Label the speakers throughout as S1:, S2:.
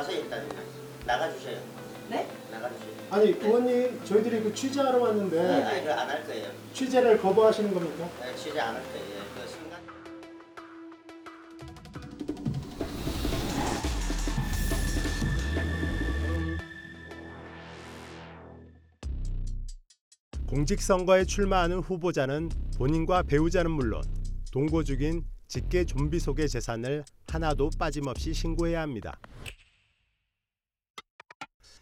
S1: 나가세요 일단 나가주세요.
S2: 네?
S1: 나가주세요.
S3: 아니 의원님 저희들이 그 취재하러
S1: 네.
S3: 왔는데
S1: 아니 그거 안할 거예요.
S3: 취재를 거부하시는 겁니까?
S1: 네, 취재 안 할 거예요. 그 순간.
S4: 공직선거에 출마하는 후보자는 본인과 배우자는 물론 동거 중인 직계 좀비 속의 재산을 하나도 빠짐없이 신고해야 합니다.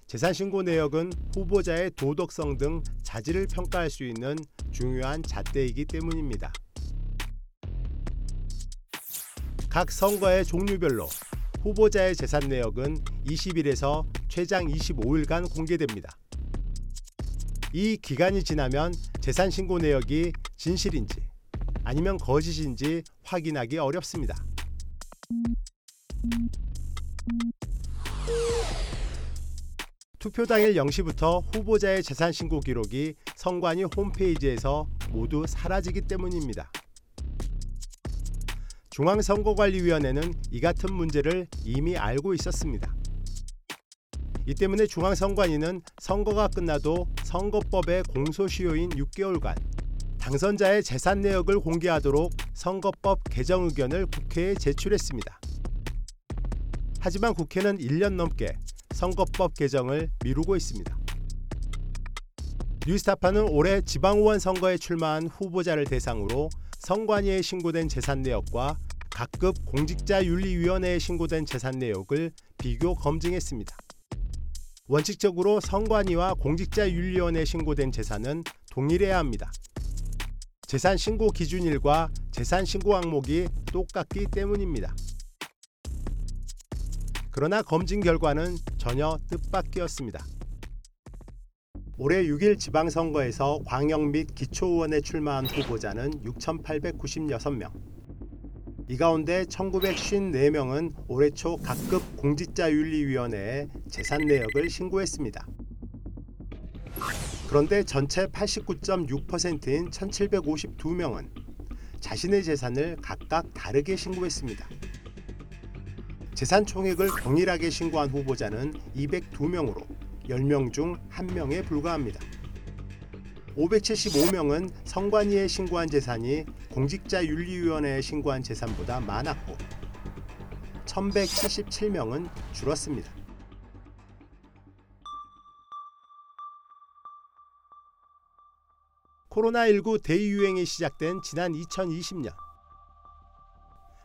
S4: 재산 신고 내역은 후보자의 도덕성 등 자질을 평가할 수 있는 중요한 잣대이기 때문입니다. 각 선거의 종류별로 후보자의 재산 내역은 20일에서 최장 25일간 공개됩니다. 이 기간이 지나면 재산 신고 내역이 진실인지 아니면 거짓인지 확인하기 어렵습니다. 투표 당일 0시부터 후보자의 재산 신고 기록이 선관위 홈페이지에서 모두 사라지기 때문입니다. 중앙선거관리위원회는 이 같은 문제를 이미 알고 있었습니다. 이 때문에 중앙선관위는 선거가 끝나도 선거법의 공소시효인 6개월간 당선자의 재산 내역을 공개하도록 선거법 개정 의견을 국회에 제출했습니다. 하지만 국회는 1년 넘게 선거법 개정을 미루고 있습니다. 뉴스타파는 올해 지방의원 선거에 출마한 후보자를 대상으로 선관위에 신고된 재산 내역과 각급 공직자윤리위원회에 신고된 재산 내역을 비교 검증했습니다. 원칙적으로 선관위와 공직자윤리위원회에 신고된 재산은 동일해야 합니다. 재산 신고 기준일과 재산 신고 항목이 똑같기 때문입니다. 그러나 검증 결과는 전혀 뜻밖이었습니다. 올해 6일 지방선거에서 광역 및 기초의원에 출마한 후보자는 6,896명. 이 가운데 1,954명은 올해 초 각급 공직자윤리위원회에 재산 내역을 신고했습니다. 그런데 전체 89.6%인 1,752명은 자신의 재산을 각각 다르게 신고했습니다. 재산 총액을 동일하게 신고한 후보자는 202명으로 10명 중 1명에 불과합니다. 575명은 선관위에 신고한 재산이 공직자윤리위원회에 신고한 재산보다 많았고 1177명은 줄었습니다. 코로나19 대유행이 시작된 지난 2020년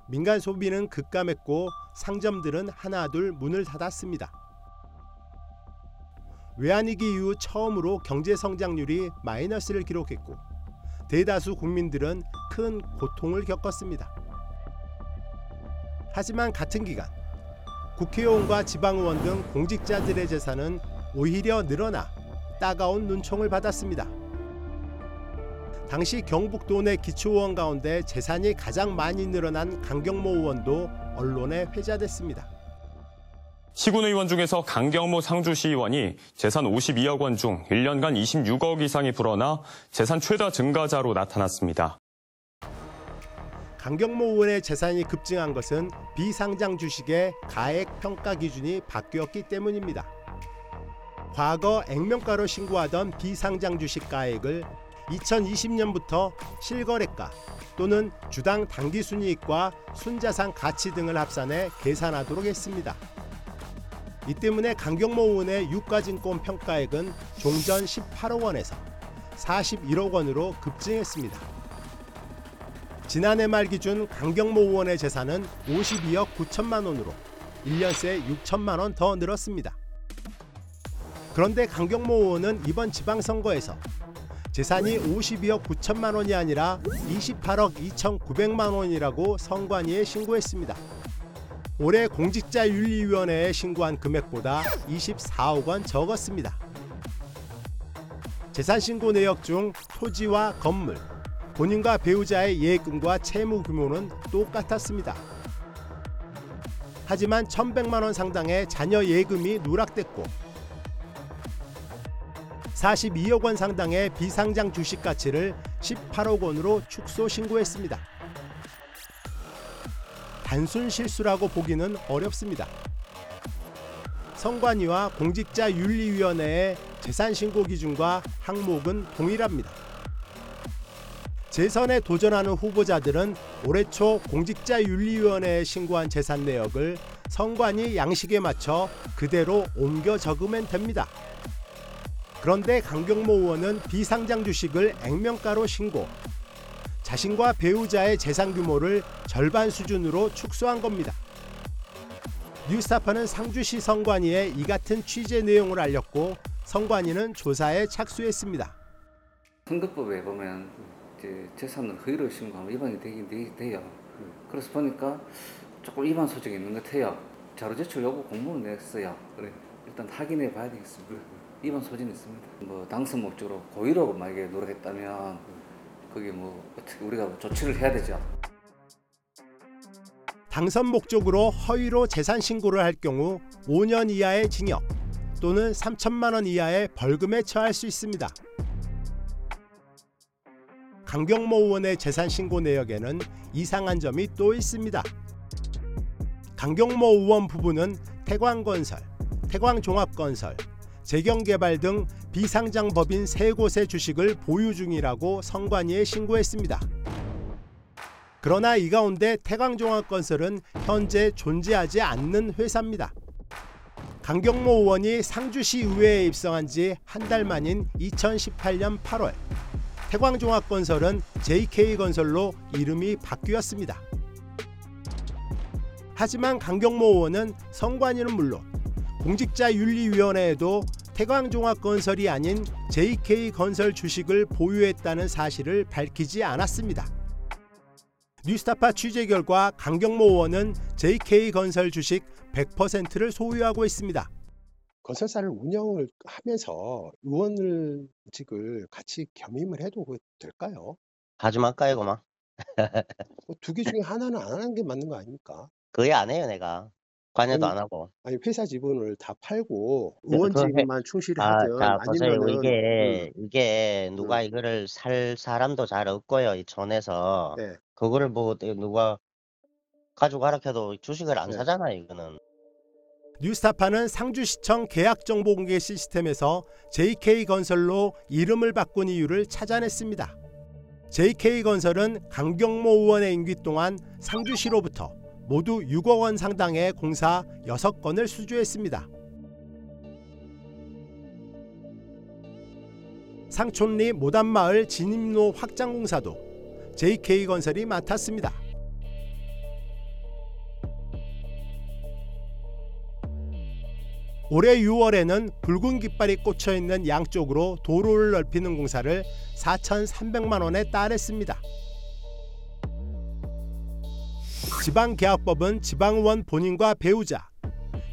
S4: 민간 소비는 급감했고 상점들은 하나둘 문을 닫았습니다. 외환위기 이후 처음으로 경제 성장률이 마이너스를 기록했고 대다수 국민들은 큰 고통을 겪었습니다. 하지만 같은 기간 국회의원과 지방의원 등 공직자들의 재산은 오히려 늘어나 따가운 눈총을 받았습니다. 당시 경북도 내 기초의원 가운데 재산이 가장 많이 늘어난 강경모 의원도 언론에 회자됐습니다.
S5: 시군 의원 중에서 강경모 상주시 의원이 재산 52억 원 중 1년간 26억 이상이 불어나 재산 최다 증가자로 나타났습니다.
S4: 강경모 의원의 재산이 급증한 것은 비상장 주식의 가액 평가 기준이 바뀌었기 때문입니다. 과거 액면가로 신고하던 비상장 주식 가액을 2020년부터 실거래가 또는 주당 당기 순이익과 순자산 가치 등을 합산해 계산하도록 했습니다. 이 때문에 강경모 의원의 유가증권 평가액은 종전 18억 원에서 41억 원으로 급증했습니다. 지난해 말 기준 강경모 의원의 재산은 52억 9천만 원으로 1년 새 6천만 원 더 늘었습니다. 그런데 강경모 의원은 이번 지방선거에서 재산이 52억 9천만 원이 아니라 28억 2,900만 원이라고 선관위에 신고했습니다. 올해 공직자윤리위원회에 신고한 금액보다 24억 원 적었습니다. 재산 신고 내역 중 토지와 건물, 본인과 배우자의 예금과 채무 규모는 똑같았습니다. 하지만 1,100만 원 상당의 자녀 예금이 누락됐고 42억 원 상당의 비상장 주식 가치를 18억 원으로 축소 신고했습니다. 단순 실수라고 보기는 어렵습니다. 선관위와 공직자윤리위원회의 재산 신고 기준과 항목은 동일합니다. 재선에 도전하는 후보자들은 올해 초 공직자윤리위원회에 신고한 재산 내역을 선관위 양식에 맞춰 그대로 옮겨 적으면 됩니다. 그런데 강경모 의원은 비상장 주식을 액면가로 신고, 자신과 배우자의 재산 규모를 절반 수준으로 축소한 겁니다. 뉴스타파는 상주시 선관위에 이 같은 취재 내용을 알렸고 선관위는 조사에 착수했습니다.
S2: 선거법에 보면 재산을 허위로 신고하면 위반이 되긴 되, 돼요. 그래서 보니까 조금 위반 소지가 있는 것 같아요. 자료 제출 요구 공문을 냈어요. 일단 확인해 봐야 되겠습니다. 위반 소지는 있습니다. 뭐 당선 목적으로 고의로 만약에 노력했다면 그게 뭐 어떻게 우리가 조치를 해야 되죠.
S4: 당선 목적으로 허위로 재산 신고를 할 경우 5년 이하의 징역 또는 3천만 원 이하의 벌금에 처할 수 있습니다. 강경모 의원의 재산 신고 내역에는 이상한 점이 또 있습니다. 강경모 의원 부부는 태광건설, 태광종합건설, 재경개발 등 비상장 법인 세 곳의 주식을 보유 중이라고 선관위에 신고했습니다. 그러나 이 가운데 태광종합건설은 현재 존재하지 않는 회사입니다. 강경모 의원이 상주시 의회에 입성한 지 한 달 만인 2018년 8월 태광종합건설은 JK건설로 이름이 바뀌었습니다. 하지만 강경모 의원은 선관위는 물론 공직자윤리위원회에도 태광종합건설이 아닌 JK건설 주식을 보유했다는 사실을 밝히지 않았습니다. 뉴스타파 취재 결과 강경모 의원은 JK건설 주식 100%를 소유하고 있습니다.
S6: 건설사를 운영을 하면서 의원직을 같이 겸임을 해도 그 될까요?
S1: 하지 말까요, 그만?
S6: 뭐두개 중에 하나는 안 하는 게 맞는 거 아닙니까?
S1: 거의 안 해요, 내가. 관여도
S6: 아니,
S1: 안 하고.
S6: 아니 회사 지분을 다 팔고
S1: 네,
S6: 의원직만 충실히
S1: 아,
S6: 하든
S1: 자.
S6: 아니면은
S1: 이게,
S6: 음,
S1: 이게 누가
S6: 음.
S1: 이거를 살 사람도 잘 없고요, 이 촌에서.
S6: 네.
S1: 그거를 뭐 누가 가지고 가라 해도 주식을 안
S6: 네.
S1: 사잖아요, 이거는.
S4: 뉴스타파는 상주시청 계약정보공개 시스템에서 JK건설로 이름을 바꾼 이유를 찾아냈습니다. JK건설은 강경모 의원의 임기 동안 상주시로부터 모두 6억 원 상당의 공사 6건을 수주했습니다. 상촌리 모단마을 진입로 확장 공사도 JK건설이 맡았습니다. 올해 6월에는 붉은 깃발이 꽂혀 있는 양쪽으로 도로를 넓히는 공사를 4,300만 원에 따냈습니다. 지방계약법은 지방의원 본인과 배우자,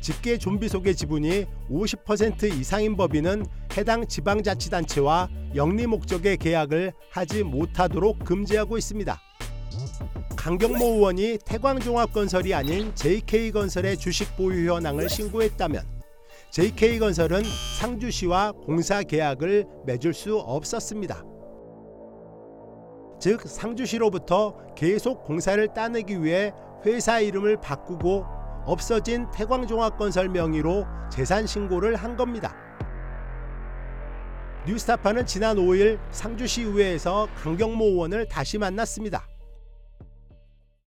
S4: 직계 좀비 속의 지분이 50% 이상인 법인은 해당 지방자치단체와 영리 목적의 계약을 하지 못하도록 금지하고 있습니다. 강경모 의원이 태광종합건설이 아닌 JK건설의 주식 보유 현황을 신고했다면 JK건설은 상주시와 공사 계약을 맺을 수 없었습니다. 즉 상주시로부터 계속 공사를 따내기 위해 회사 이름을 바꾸고 없어진 태광종합건설 명의로 재산 신고를 한 겁니다. 뉴스타파는 지난 5일 상주시 의회에서 강경모 의원을 다시 만났습니다.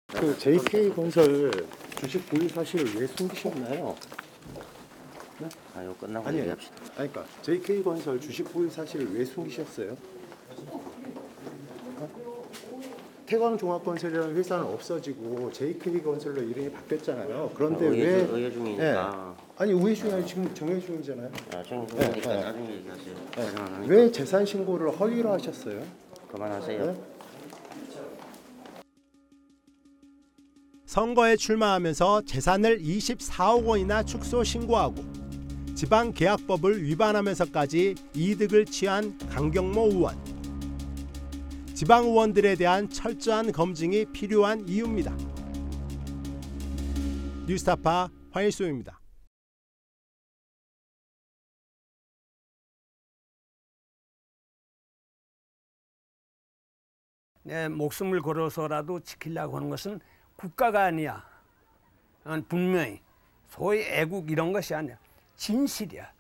S3: 그 JK건설 주식 보유 사실을 왜 숨기셨나요?
S1: 아, 이거 끝나고
S3: 아니,
S1: 얘기합시다.
S3: 아니 그러니까 JK건설 주식 보유 사실을 왜 숨기셨어요? 어? 태광 종합건설이라는 회사는 없어지고 JK건설로 이름이 바뀌었잖아요. 그런데
S1: 의회,
S3: 왜
S1: 중- 의회 중이니까.
S3: 아니 의회 중에 지금 정회 중이잖아요.
S1: 아, 좀
S3: 네,
S1: 중이니까
S3: 네.
S1: 나중에 얘기하세요. 그만하니까.
S3: 왜 재산 신고를 허위로 하셨어요?
S1: 그만하세요.
S3: 네?
S4: 선거에 출마하면서 재산을 24억 원이나 축소 신고하고 지방 계약법을 위반하면서까지 이득을 취한 강경모 의원. 지방 의원들에 대한 철저한 검증이 필요한 이유입니다. 뉴스타파 황일수입니다.
S7: 내 목숨을 걸어서라도 지키려고 하는 것은 국가가 아니야. 난 분명히 소위 애국 이런 것이 아니야. 진실이야.